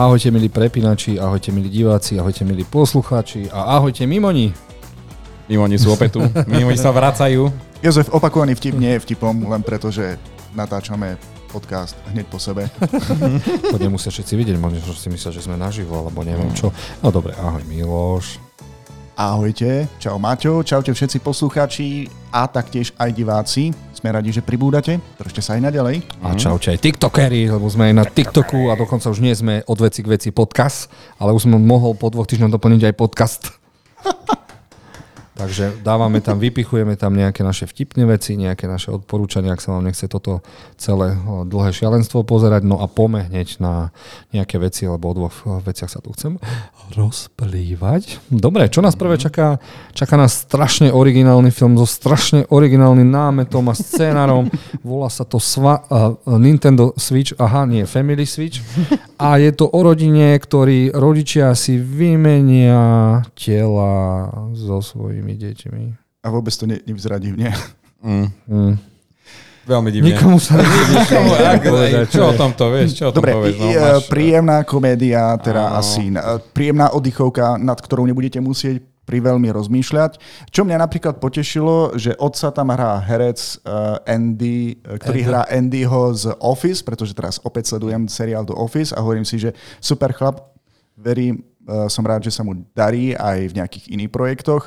Ahojte milí prepínači, ahojte milí diváci, ahojte milí poslucháči a ahojte mimoni. Mimoni sú opäť tu, mimoni sa vracajú. Jozef, opakovaný vtip nie je vtipom, len preto, že natáčame podcast hneď po sebe. to nemusia všetci vidieť, možno si myslia, že sme naživo, alebo neviem čo. No dobre, ahoj Miloš. Ahojte, čau Maťo, čaute všetci poslucháči a taktiež aj diváci. Sme radi, že pribúdate, držte sa aj naďalej. A čaute aj tiktokery, lebo sme aj na TikToku a dokonca už nie sme od veci k veci podcast, ale už som mohol po dvoch týždňoch doplniť aj podcast. Takže dávame tam, vypichujeme tam nejaké naše vtipné veci, nejaké naše odporúčania, ak sa vám nechce toto celé dlhé šialenstvo pozerať. No a pome hneď na nejaké veci, lebo o dvoch veciach sa tu chcem rozplývať. Dobre, čo nás prvé čaká? Čaká nás strašne originálny film so strašne originálnym námetom a scénarom. Volá sa to Sva, uh, Nintendo Switch, aha, nie, Family Switch. A je to o rodine, ktorí rodičia si vymenia tela so svojimi svojimi deťmi. A vôbec to ne, nevyzerá divne. Mm. Mm. Veľmi divne. Nikomu sa Nikomu, čo o tomto vieš? Čo o tom Dobre, povieš? No, máš... príjemná komédia, teda Áno. asi príjemná oddychovka, nad ktorou nebudete musieť pri veľmi rozmýšľať. Čo mňa napríklad potešilo, že otca tam hrá herec uh, Andy, ktorý Andy. hrá Andyho z Office, pretože teraz opäť sledujem seriál do Office a hovorím si, že super chlap, verím, som rád, že sa mu darí aj v nejakých iných projektoch.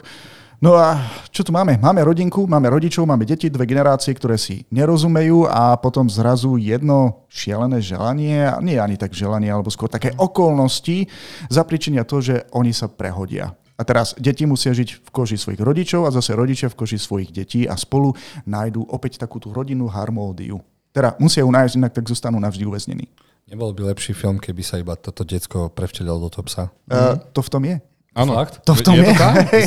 No a čo tu máme? Máme rodinku, máme rodičov, máme deti, dve generácie, ktoré si nerozumejú a potom zrazu jedno šialené želanie, nie ani tak želanie, alebo skôr také okolnosti zapričinia to, že oni sa prehodia. A teraz deti musia žiť v koži svojich rodičov a zase rodičia v koži svojich detí a spolu nájdú opäť takú tú rodinnú harmódiu. Teda musia ju nájsť, inak tak zostanú navždy uväznení. Nebol by lepší film, keby sa iba toto decko prevtelil do toho psa? Uh, to v tom je. Áno. Fakt? To v tom je. je.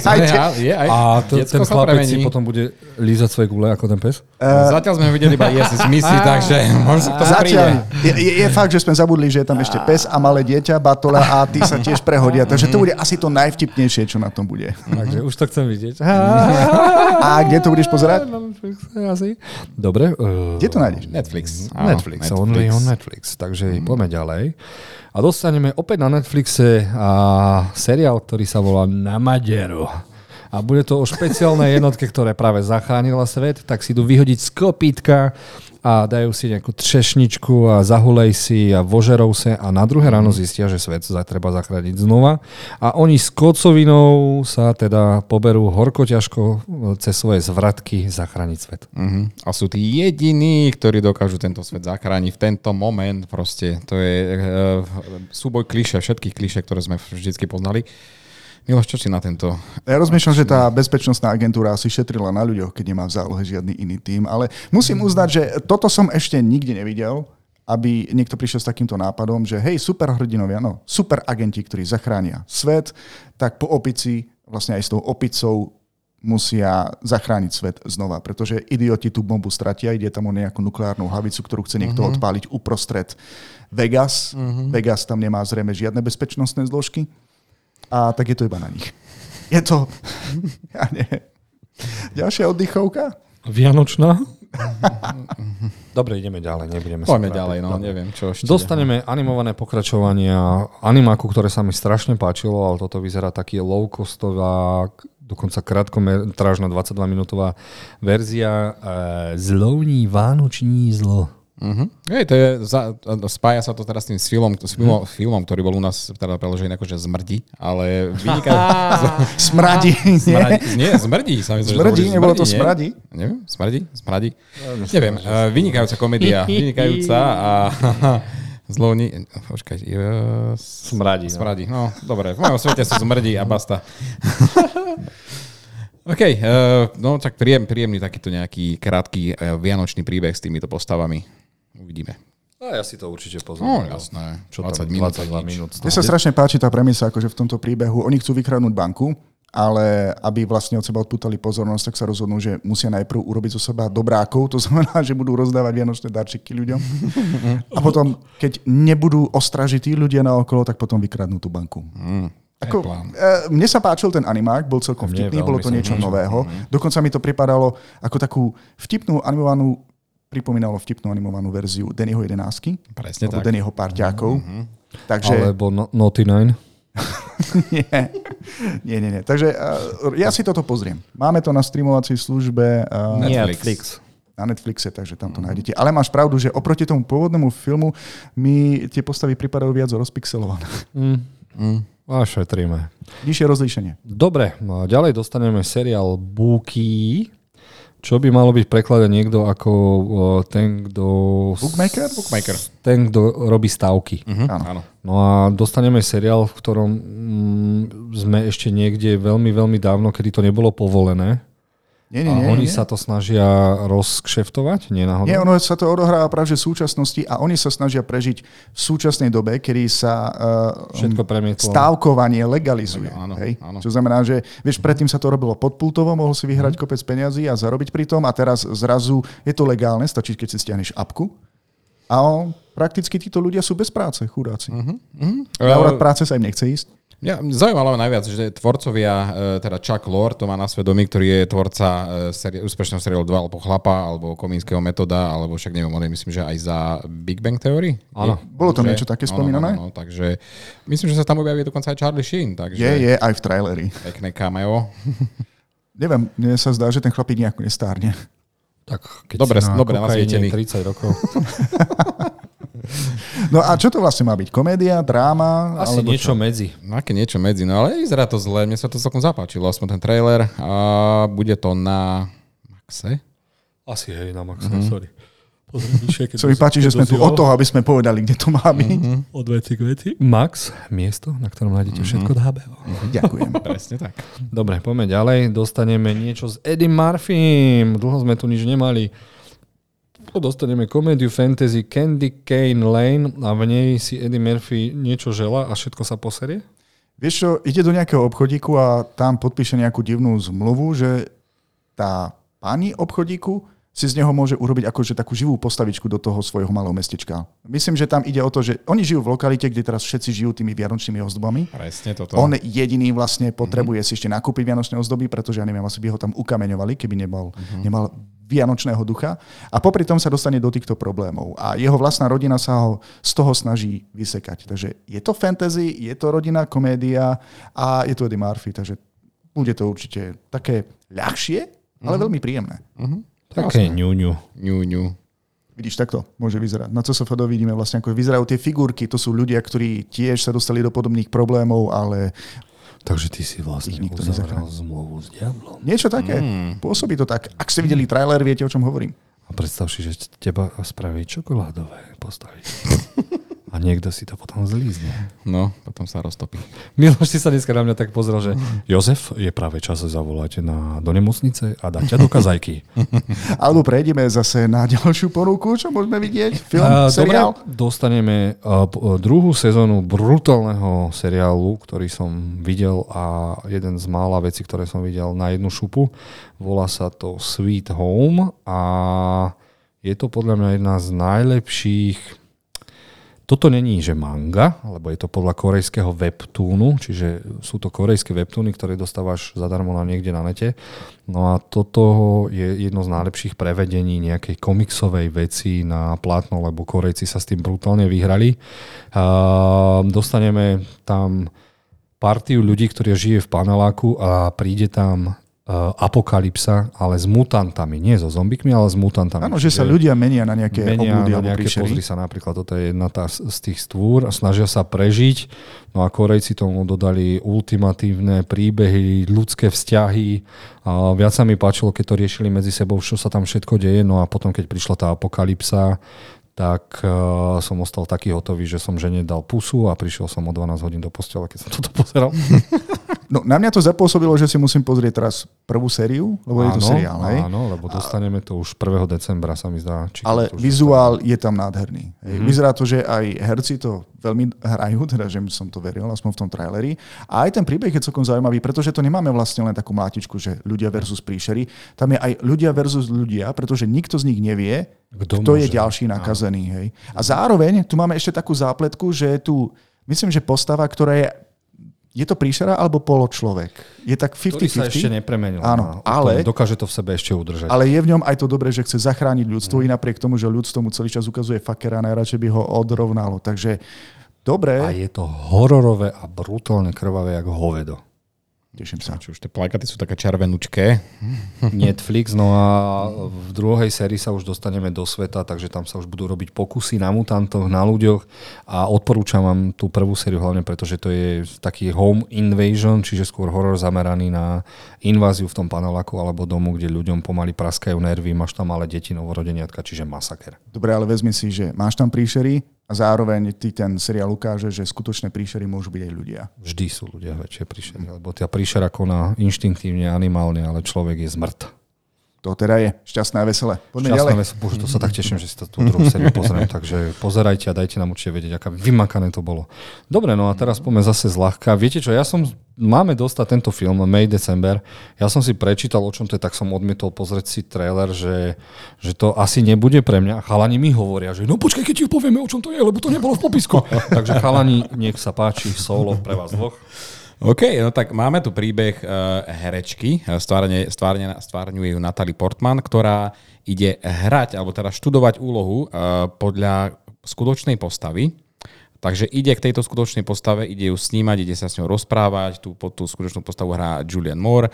To aj, je aj. A to, ten chlapec si potom bude lízať svoje gule ako ten pes? Uh, Zatiaľ sme videli iba yes misi, takže možno to Zatiaľ je, je, je, fakt, že sme zabudli, že je tam ešte pes a malé dieťa, batola a tí sa tiež prehodia. Takže to bude asi to najvtipnejšie, čo na tom bude. Takže už to chcem vidieť. A kde to budeš pozerať? Asi. Dobre. Uh, kde to nájdeš? Netflix. Netflix, Netflix. only on Netflix. Takže mm. poďme ďalej. A dostaneme opäť na Netflixe a seriál, ktorý sa volá Na Maderu. A bude to o špeciálnej jednotke, ktorá práve zachránila svet, tak si idú vyhodiť z kopítka a dajú si nejakú třešničku a zahulej si a vožerou sa a na druhé ráno zistia, že svet sa treba zachrániť znova. A oni s kocovinou sa teda poberú horko ťažko cez svoje zvratky zachrániť svet. Uh-huh. A sú tí jediní, ktorí dokážu tento svet zachrániť v tento moment. Proste to je uh, súboj kliše, všetkých kliše, ktoré sme vždy poznali. Miloš, čo si na tento... Ja rozmýšľam, že tá bezpečnostná agentúra asi šetrila na ľuďoch, keď nemá v zálohe žiadny iný tým, ale musím uznať, že toto som ešte nikde nevidel, aby niekto prišiel s takýmto nápadom, že hej, super hrdinovia, no, super agenti, ktorí zachránia svet, tak po opici, vlastne aj s tou opicou musia zachrániť svet znova, pretože idioti tú bombu stratia, ide tam o nejakú nukleárnu hlavicu, ktorú chce niekto uh-huh. odpáliť uprostred Vegas. Uh-huh. Vegas tam nemá zrejme žiadne bezpečnostné zložky a tak je to iba na nich. Je to... Ja nie. Ďalšia oddychovka? Vianočná? Dobre, ideme ďalej, nebudeme Poďme ďalej, no, neviem, čo ešte. Dostaneme animované pokračovania animáku, ktoré sa mi strašne páčilo, ale toto vyzerá taký low-costová, dokonca krátkometrážna 22-minútová verzia e, Zlovní vánoční zlo. Uh-huh. Hej, to je, za, spája sa to teraz s tým filmom, s filmom, uh-huh. filmom, ktorý bol u nás teda preložený ako, že zmrdí, ale vyniká... smradí. smradí. Nie, zmrdí. Sa myslím, smrdí, že nebolo to smradí? Neviem, smradí? Smradí? Ja, Neviem, uh, vynikajúca komédia, vynikajúca a... Zlovni... Počkaj, yes. Smradí. No. Smradí, no, dobre. V mojom svete sú zmrdí a basta. OK, uh, no tak príjem, príjemný takýto nejaký krátky uh, vianočný príbeh s týmito postavami. Uvidíme. A ja si to určite pozriem. No, jasné. Čo 20 minút. 22 minút. Mne sa strašne páči tá premisa, akože v tomto príbehu. Oni chcú vykradnúť banku, ale aby vlastne od seba odputali pozornosť, tak sa rozhodnú, že musia najprv urobiť zo seba dobrákov, to znamená, že budú rozdávať vianočné darčeky ľuďom. A potom, keď nebudú ostražití ľudia na okolo, tak potom vykradnú tú banku. Mm. Ako, e, mne sa páčil ten animák, bol celkom vtipný, bolo to niečo nového. Mm. Dokonca mi to pripadalo ako takú vtipnú animovanú, pripomínalo vtipnú animovanú verziu Dannyho 11. Presne tak. Dannyho parťákov. Mm-hmm. Takže... Alebo no, Naughty Nine. nie. nie, nie, nie. Takže uh, ja si toto pozriem. Máme to na streamovacej službe uh, Netflix. na Netflixe, takže tam to mm. nájdete. Ale máš pravdu, že oproti tomu pôvodnému filmu mi tie postavy pripadajú viac rozpixelované. Mm. Mm. A šetríme. Nižšie rozlíšenie. Dobre, no ďalej dostaneme seriál Bookie, čo by malo byť preklade niekto ako ten, kto... Bookmaker? Bookmaker. Ten, kto robí stavky. Uh-huh. Áno. Áno. No a dostaneme seriál, v ktorom mm, sme ešte niekde veľmi, veľmi dávno, kedy to nebolo povolené. Nie, nie, A nie. oni nie. sa to snažia rozkšeftovať, nie náhodou? Nie, ono sa to odohráva práve v súčasnosti a oni sa snažia prežiť v súčasnej dobe, kedy sa uh, Všetko premietlo. stávkovanie legalizuje. Áno, hej? áno. Čo znamená, že vieš, predtým sa to robilo podpultovo, mohol si vyhrať Mhm. kopec peniazy a zarobiť pri tom a teraz zrazu je to legálne, stačí, keď si stiahneš apku a on, prakticky títo ľudia sú bez práce, chudáci. Mhm. Uh-huh. Na úrad práce sa im nechce ísť. Ja, zaujímalo ma najviac, že tvorcovia, e, teda Chuck Lorre, to má na svedomí, ktorý je tvorca e, seri- úspešného seriálu 2 alebo Chlapa, alebo Komínskeho metoda, alebo však neviem, on je myslím, že aj za Big Bang Theory. Áno. Bolo tam že- niečo také spomínané? Áno, áno, takže myslím, že sa tam objaví dokonca aj Charlie Sheen, takže Je, je, aj v traileri. pekné cameo. Neviem, mne sa zdá, že ten chlapík nejako nestárne. Tak keď Dobre- si na dobre kokaine nasvietený. 30 rokov. No a čo to vlastne má byť? Komédia, dráma? Asi alebo niečo čo? medzi. No aké niečo medzi, no ale vyzerá to zle, mne sa to celkom zapáčilo, aspoň ten trailer. A bude to na Maxe. Asi hej, na Maxa, mm-hmm. sorry. Pozri, vyššie, keď Sa mi páči, že sme tu o toho, aby sme povedali, kde to má byť. Od veci k veci. Max, miesto, na ktorom nájdete všetko od HBO. Ďakujem. Presne tak. Dobre, poďme ďalej. Dostaneme niečo s Eddie Murphym. Dlho sme tu nič nemali. Dostaneme komédiu fantasy Candy Cane Lane a v nej si Eddie Murphy niečo žela a všetko sa poserie? Vieš čo, ide do nejakého obchodíku a tam podpíše nejakú divnú zmluvu, že tá pani obchodíku si z neho môže urobiť akože takú živú postavičku do toho svojho malého mestečka. Myslím, že tam ide o to, že oni žijú v lokalite, kde teraz všetci žijú tými vianočnými ozdobami. Presne toto. On jediný vlastne potrebuje si ešte nakúpiť vianočné ozdoby, pretože ja neviem, asi by ho tam ukameňovali, keby nebol, nemal vianočného ducha. A popri tom sa dostane do týchto problémov. A jeho vlastná rodina sa ho z toho snaží vysekať. Takže je to fantasy, je to rodinná komédia a je to Eddie Murphy. Takže bude to určite také ľahšie, ale veľmi príjemné. Také ňuňu. Ňu, ňu. Vidíš, takto môže vyzerať. Na CSFD vidíme vlastne, ako vyzerajú tie figurky. To sú ľudia, ktorí tiež sa dostali do podobných problémov, ale Takže ty si vlastne nikto uzavrel zmluvu s diablom. niečo také. Mm. Pôsobí to tak. Ak ste videli trailer, viete, o čom hovorím. A predstav si, že teba spraví čokoládové postavy. A niekto si to potom zlízne. No, potom sa roztopí. Miloš si sa dneska na mňa tak pozrel, že Jozef, je práve čas zavolať na, do nemocnice a dať ťa do kazajky. Alebo prejdeme zase na ďalšiu ponuku, čo môžeme vidieť. Film, A, seriál. Dobre, dostaneme uh, uh, druhú sezónu brutálneho seriálu, ktorý som videl a jeden z mála vecí, ktoré som videl na jednu šupu. Volá sa to Sweet Home a je to podľa mňa jedna z najlepších toto není, že manga, lebo je to podľa korejského webtoonu, čiže sú to korejské webtoony, ktoré dostávaš zadarmo na niekde na nete. No a toto je jedno z najlepších prevedení nejakej komiksovej veci na plátno, lebo Korejci sa s tým brutálne vyhrali. A dostaneme tam partiu ľudí, ktorí žije v paneláku a príde tam apokalypsa, ale s mutantami. Nie so zombikmi, ale s mutantami. Áno, že sa ľudia menia na nejaké menia obľudy na nejaké, príšery. pozri sa napríklad, toto je jedna tá z tých stvúr a snažia sa prežiť. No a Korejci tomu dodali ultimatívne príbehy, ľudské vzťahy. A viac sa mi páčilo, keď to riešili medzi sebou, čo sa tam všetko deje. No a potom, keď prišla tá apokalypsa, tak uh, som ostal taký hotový, že som žene dal pusu a prišiel som o 12 hodín do postela, keď som toto pozeral. No, na mňa to zapôsobilo, že si musím pozrieť teraz prvú sériu, lebo je to seriál, hej? áno, lebo dostaneme to už 1. decembra, sa mi zdá. Či Ale vizuál je tam nádherný. Hej. Mhm. Vyzerá to, že aj herci to veľmi hrajú, teda že som to veril, aspoň v tom traileri. A aj ten príbeh je celkom zaujímavý, pretože to nemáme vlastne len takú mátičku, že ľudia versus príšery. Tam je aj ľudia versus ľudia, pretože nikto z nich nevie, Kto kto, je ďalší nakazený. Hej. A zároveň tu máme ešte takú zápletku, že tu, myslím, že postava, ktorá je je to príšera alebo poločlovek? Je tak ktorý sa ešte 50-50? nepremenil. Áno, No, ale- Dokáže to v sebe ešte udržať. Ale je v ňom aj to dobré, že chce zachrániť ľudstvo, i napriek tomu, že ľudstvo mu celý čas ukazuje fakera, najradšej by ho odrovnalo. Takže Dobre. A je to hororové a brutálne krvavé, ako hovedo. Teším sa. Čo už tie plakaty sú také červenúčké. Netflix, no a v druhej sérii sa už dostaneme do sveta, takže tam sa už budú robiť pokusy na mutantoch, na ľuďoch a odporúčam vám tú prvú sériu hlavne, pretože to je taký home invasion, čiže skôr horor zameraný na inváziu v tom paneláku alebo domu, kde ľuďom pomaly praskajú nervy, máš tam malé deti, novorodeniatka, čiže masaker. Dobre, ale vezmi si, že máš tam príšery, a zároveň ty ten seriál ukáže, že skutočné príšery môžu byť aj ľudia. Vždy sú ľudia väčšie príšery, lebo tá príšera koná inštinktívne, animálne, ale človek je zmrt. To teda je šťastné a veselé. Poďme Šťastné ďalej. Veselé. Bože, to sa tak teším, že si to tú druhú sériu pozriem. Takže pozerajte a dajte nám určite vedieť, aká vymakané to bolo. Dobre, no a teraz poďme zase zľahka. Viete čo, ja som, máme dostať tento film, May December. Ja som si prečítal, o čom to je, tak som odmietol pozrieť si trailer, že, že to asi nebude pre mňa. Chalani mi hovoria, že no počkaj, keď ti povieme, o čom to je, lebo to nebolo v popisku. Takže chalani, nech sa páči, solo pre vás dvoch. OK, no tak máme tu príbeh uh, herečky, eh, stvárne, stvárne, stvárňuje ju Natalie Portman, ktorá ide hrať, alebo teda študovať úlohu uh, podľa skutočnej postavy. Takže ide k tejto skutočnej postave, ide ju snímať, ide sa s ňou rozprávať, tú, pod tú skutočnú postavu hrá Julian Moore.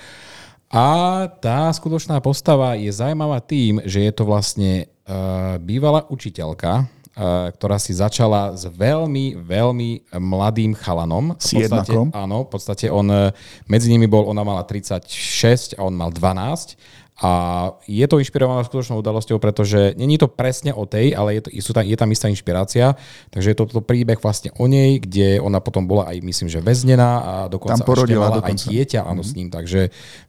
A tá skutočná postava je zaujímavá tým, že je to vlastne uh, bývalá učiteľka, ktorá si začala s veľmi, veľmi mladým chalanom. S jednakom? Áno, v podstate on, eh, medzi nimi bol, ona mala 36 a on mal 12. A je to inšpirované skutočnou udalosťou, pretože není to presne o tej, ale je, to, sú tam, je tam istá inšpirácia. Takže je to, to príbeh vlastne o nej, kde ona potom bola aj, myslím, že väznená a dokonca tam porodila dokonca. aj dieťa áno, mm-hmm. s ním. Takže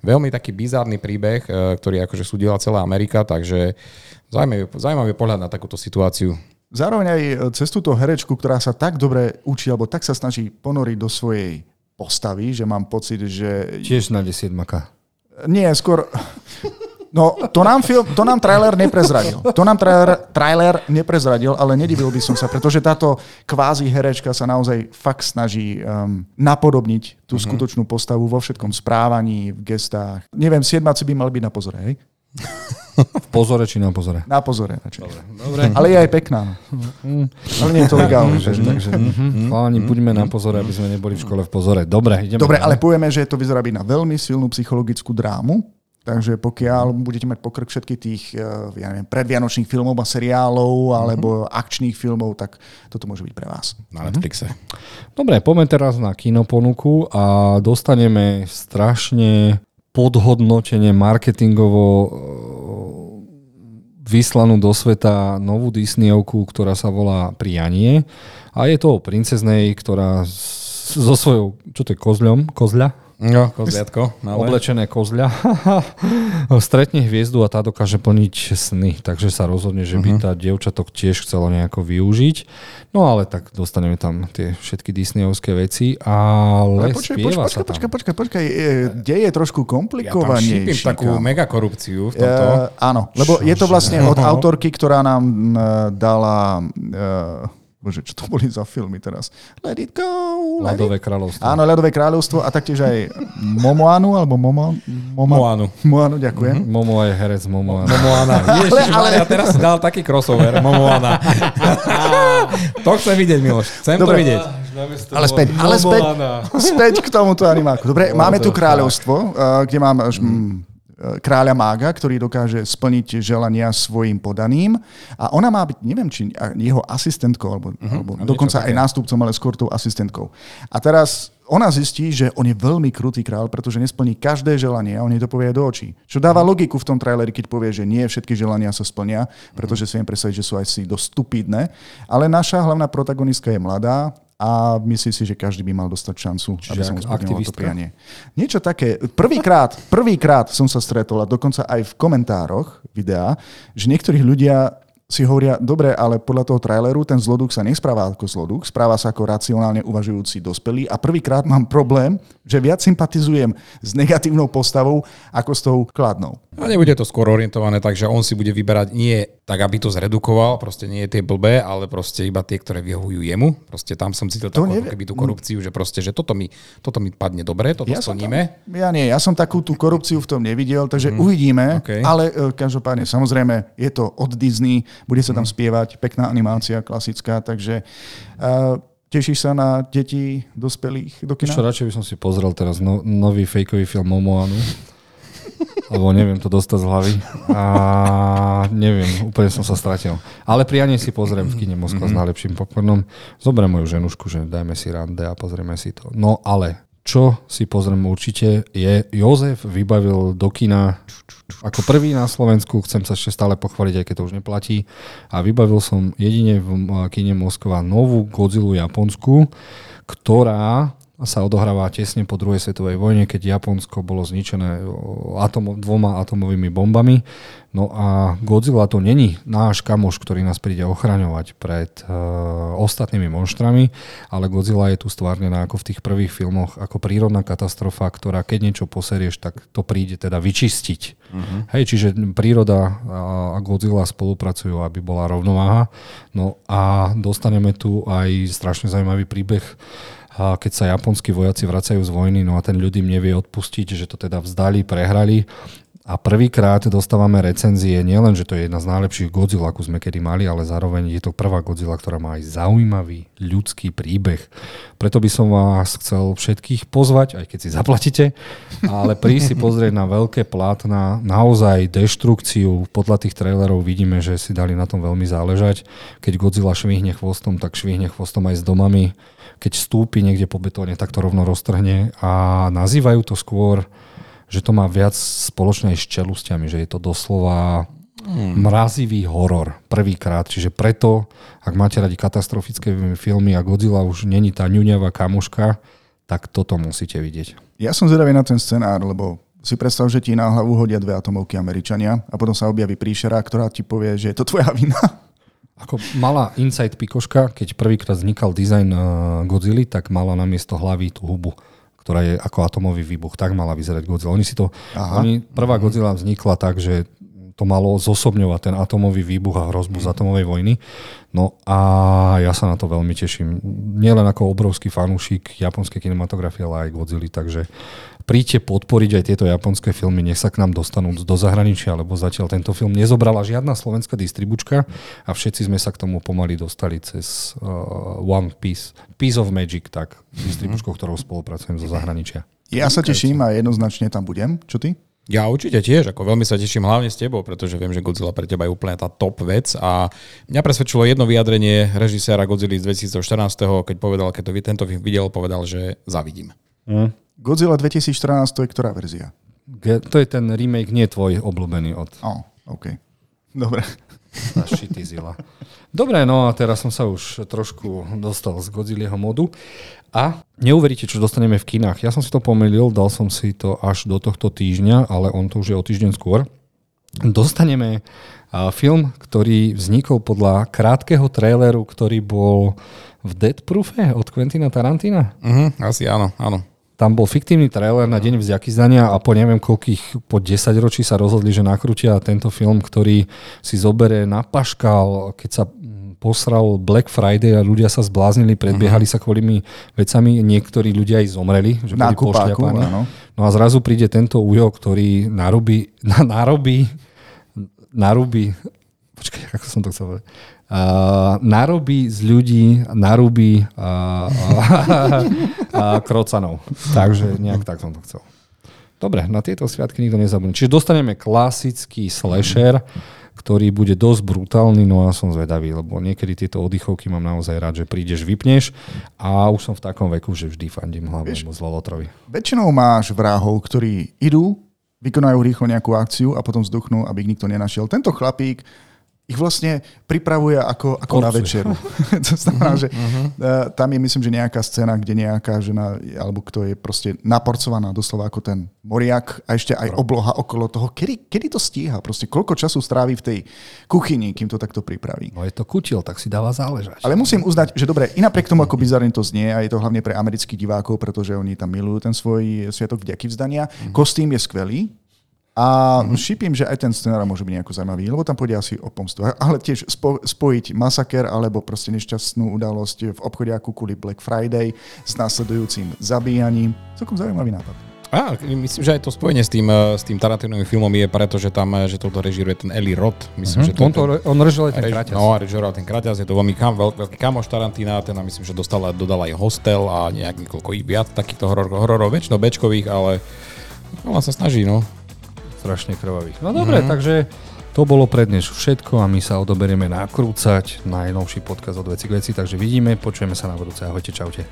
veľmi taký bizárny príbeh, eh, ktorý akože súdila celá Amerika, takže zaujímavý, zaujímavý pohľad na takúto situáciu. Zároveň aj e, cez túto herečku, ktorá sa tak dobre učí, alebo tak sa snaží ponoriť do svojej postavy, že mám pocit, že... Tiež na desiatmaka. Nie, skôr... No, to nám, film, to nám trailer neprezradil. To nám trailer, trailer neprezradil, ale nedivil by som sa, pretože táto kvázi herečka sa naozaj fakt snaží um, napodobniť tú mm-hmm. skutočnú postavu vo všetkom správaní, v gestách. Neviem, siedmaci by mali byť na pozore, hej? V pozore či na pozore? Na pozore radšej. Dobre, dobre. Ale je aj pekná. Ale nie je to legálne. Takže, takže mm-hmm. chalani, buďme na pozore, aby sme neboli v škole v pozore. Dobre, ideme. Dobre, ale povieme, že to vyzerá byť na veľmi silnú psychologickú drámu. Takže pokiaľ budete mať pokrk všetkých tých eh, ja neviem, predvianočných filmov a seriálov alebo mm-hmm. akčných filmov, tak toto môže byť pre vás. Na Netflixe. Dobre, poďme teraz na kinoponuku a dostaneme strašne podhodnotenie marketingovo e, vyslanú do sveta novú Disneyovku, ktorá sa volá Prianie. A je to o princeznej, ktorá so svojou, čo to je, kozľom, kozľa? No, kozliatko. Ale... Oblečené kozľa. Stretne hviezdu a tá dokáže plniť sny. Takže sa rozhodne, že by uh-huh. tá dievčatok tiež chcela nejako využiť. No ale tak dostaneme tam tie všetky Disneyovské veci. Ale, ale počkaj, spieva počkaj, sa počkaj, počkaj, počkaj, deje trošku komplikovanejšie. Ja tam takú megakorupciu v tomto. Uh, áno, lebo Čože? je to vlastne od autorky, ktorá nám uh, dala... Uh, Bože, čo to boli za filmy teraz? Let it go! Let Ľadové it... kráľovstvo. Áno, Ľadové kráľovstvo a taktiež aj Momoanu, alebo Momo... Momo... Moanu. Moanu, ďakujem. Mm-hmm. Momo je herec Momoana. Momoana. Ježiš, ale, ale... ja teraz si dal taký crossover. Momoana. to chcem vidieť, Miloš. Chcem Dobre. to vidieť. Ale späť, ale späť, späť k tomuto animáku. Dobre, máme tu kráľovstvo, eh, kde mám mm kráľa mága, ktorý dokáže splniť želania svojim podaným. A ona má byť, neviem, či jeho asistentkou, alebo, uh-huh, alebo dokonca aj nástupcom, ale skôr tou asistentkou. A teraz ona zistí, že on je veľmi krutý král, pretože nesplní každé želanie a on jej to povie do očí. Čo dáva mhm. logiku v tom traileri, keď povie, že nie všetky želania sa splnia, pretože si viem predstaviť, že sú aj si dosť stupidné. Ale naša hlavná protagonistka je mladá, a myslí si, že každý by mal dostať šancu, Čiže aby som mu to prianie. Niečo také. Prvýkrát, prvýkrát som sa stretol a dokonca aj v komentároch videa, že niektorí ľudia si hovoria, dobre, ale podľa toho traileru ten zloduk sa nespráva ako zloduk, správa sa ako racionálne uvažujúci dospelý a prvýkrát mám problém, že viac sympatizujem s negatívnou postavou ako s tou kladnou. A nebude to skôr orientované tak, že on si bude vyberať nie tak, aby to zredukoval, proste nie tie blbé, ale proste iba tie, ktoré vyhovujú jemu. Proste tam som cítil to takú, keby tú korupciu, že proste, že toto mi, toto mi padne dobre, toto ja splníme. Tam, ja nie, ja som takú tú korupciu v tom nevidel, takže mm. uvidíme, okay. ale uh, každopádne, samozrejme, je to od Disney, bude sa tam mm. spievať, pekná animácia, klasická, takže uh, Tešíš sa na deti dospelých do kina? Čo radšej by som si pozrel teraz no, nový fejkový film o Moanu. Lebo neviem to dostať z hlavy. A neviem, úplne som sa stratil. Ale prianie si pozriem v kine Moskva mm-hmm. s najlepším popcornom. Zoberiem moju ženušku, že dajme si rande a pozrieme si to. No ale čo si pozriem určite je, Jozef vybavil do kina ako prvý na Slovensku, chcem sa ešte stále pochváliť, aj keď to už neplatí, a vybavil som jedine v kine Moskva novú Godzilla Japonsku, ktorá sa odohráva tesne po druhej svetovej vojne, keď Japonsko bolo zničené atom, dvoma atomovými bombami. No a Godzilla to není náš kamoš, ktorý nás príde ochraňovať pred uh, ostatnými monštrami, ale Godzilla je tu stvárnená ako v tých prvých filmoch, ako prírodná katastrofa, ktorá keď niečo poserieš, tak to príde teda vyčistiť. Uh-huh. Hej, čiže príroda a Godzilla spolupracujú, aby bola rovnováha. No a dostaneme tu aj strašne zaujímavý príbeh a keď sa japonskí vojaci vracajú z vojny, no a ten ľudí nevie odpustiť, že to teda vzdali, prehrali a prvýkrát dostávame recenzie, nielen, že to je jedna z najlepších Godzilla, ako sme kedy mali, ale zároveň je to prvá Godzilla, ktorá má aj zaujímavý ľudský príbeh. Preto by som vás chcel všetkých pozvať, aj keď si zaplatíte, ale prísť si pozrieť na veľké plátna, naozaj deštrukciu. Podľa tých trailerov vidíme, že si dali na tom veľmi záležať. Keď Godzilla švihne chvostom, tak švihne chvostom aj s domami keď stúpi niekde po betóne, tak to rovno roztrhne a nazývajú to skôr, že to má viac spoločné s čelustiami, že je to doslova hmm. mrazivý horor prvýkrát. Čiže preto, ak máte radi katastrofické filmy a Godzilla už není tá ňuňavá kamoška, tak toto musíte vidieť. Ja som zvedavý na ten scenár, lebo si predstav, že ti na hlavu hodia dve atomovky Američania a potom sa objaví príšera, ktorá ti povie, že je to tvoja vina. Ako malá inside pikoška, keď prvýkrát vznikal dizajn uh, Godzilla, tak mala na miesto hlavy tú hubu ktorá je ako atomový výbuch. Tak mala vyzerať Godzilla. Oni si to, Aha. oni, prvá Godzilla vznikla tak, že to malo zosobňovať ten atomový výbuch a hrozbu z atomovej vojny. No a ja sa na to veľmi teším. Nielen ako obrovský fanúšik japonskej kinematografie, ale aj Godzilla, takže príďte podporiť aj tieto japonské filmy, nech sa k nám dostanú do zahraničia, lebo zatiaľ tento film nezobrala žiadna slovenská distribučka a všetci sme sa k tomu pomaly dostali cez uh, One Piece, Piece of Magic, tak distribučkou, ktorou spolupracujem zo zahraničia. Ja sa teším a jednoznačne tam budem. Čo ty? Ja určite tiež, ako veľmi sa teším hlavne s tebou, pretože viem, že Godzilla pre teba je úplne tá top vec a mňa presvedčilo jedno vyjadrenie režiséra Godzilla z 2014, keď povedal, keď to tento film videl, povedal, že zavidím. Mm. Godzilla 2014 to je ktorá verzia? To je ten remake, nie tvoj obľúbený od... Oh, OK. Dobre. zila. Dobre, no a teraz som sa už trošku dostal z Godzillieho modu. A neuveríte, čo dostaneme v kinách. Ja som si to pomýlil, dal som si to až do tohto týždňa, ale on to už je o týždeň skôr. Dostaneme film, ktorý vznikol podľa krátkeho traileru, ktorý bol v Dead Proofe od Quentina Tarantina. Uh-huh, asi áno, áno. Tam bol fiktívny trailer na deň vzdjaky zdania a po neviem koľkých, po 10 ročí sa rozhodli, že nakrútia tento film, ktorý si zobere na paškal, keď sa posral Black Friday a ľudia sa zbláznili, predbiehali uh-huh. sa kvôlimi vecami, niektorí ľudia aj zomreli, že boli pošľapaní. No a zrazu príde tento ujo, ktorý narobí, na, narobí, počkaj, ako som to chcel povedať, uh, narobí z ľudí, narobí uh, uh, uh, krocanov. Takže nejak tak som to chcel. Dobre, na tieto sviatky nikto nezabudne. Čiže dostaneme klasický slasher, ktorý bude dosť brutálny, no a som zvedavý, lebo niekedy tieto oddychovky mám naozaj rád, že prídeš, vypneš a už som v takom veku, že vždy fandím hlavnému zlolotrovi. Väčšinou máš vrahov, ktorí idú, vykonajú rýchlo nejakú akciu a potom vzduchnú, aby ich nikto nenašiel. Tento chlapík ich vlastne pripravuje ako, ako na večeru. to znamená, že uh-huh. tam je myslím, že nejaká scéna, kde nejaká žena, alebo kto je proste naporcovaná doslova ako ten moriak a ešte aj obloha okolo toho. Kedy, kedy to stíha? Proste koľko času strávi v tej kuchyni, kým to takto pripraví? No je to kutil, tak si dáva záležať. Ale musím uznať, že dobre, i napriek tomu, ako bizarne to znie, a je to hlavne pre amerických divákov, pretože oni tam milujú ten svoj sviatok vďaky vzdania. Uh-huh. Kostým je skvelý, a mm-hmm. šipím, že aj ten scenár môže byť nejako zaujímavý, lebo tam pôjde asi o pomstu. Ale tiež spo, spojiť masaker alebo proste nešťastnú udalosť v obchode ako kvôli Black Friday s následujúcim zabíjaním. Celkom zaujímavý nápad. A, myslím, že aj to spojenie s tým, eh, s tým Tarantinovým filmom je preto, že tam, eh, že toto režiruje ten Eli Roth. Myslím, Uh-huh. že to On, je to, ten, re- on režil aj ten rež- kraťas. No, a režiroval ten kraťas, je to veľmi kam, veľ, veľký kamoš Tarantina, ten myslím, že dostal, dodal aj hostel a nejak niekoľko ich viac takýchto horor, hororov, väčšinou bečkových, ale on sa snaží, no. Strašne krvavých. No dobre, mm-hmm. takže to bolo pre dnes všetko a my sa odoberieme nakrúcať najnovší podcast od veci k veci, takže vidíme, počujeme sa na budúce. Ahojte, čaute.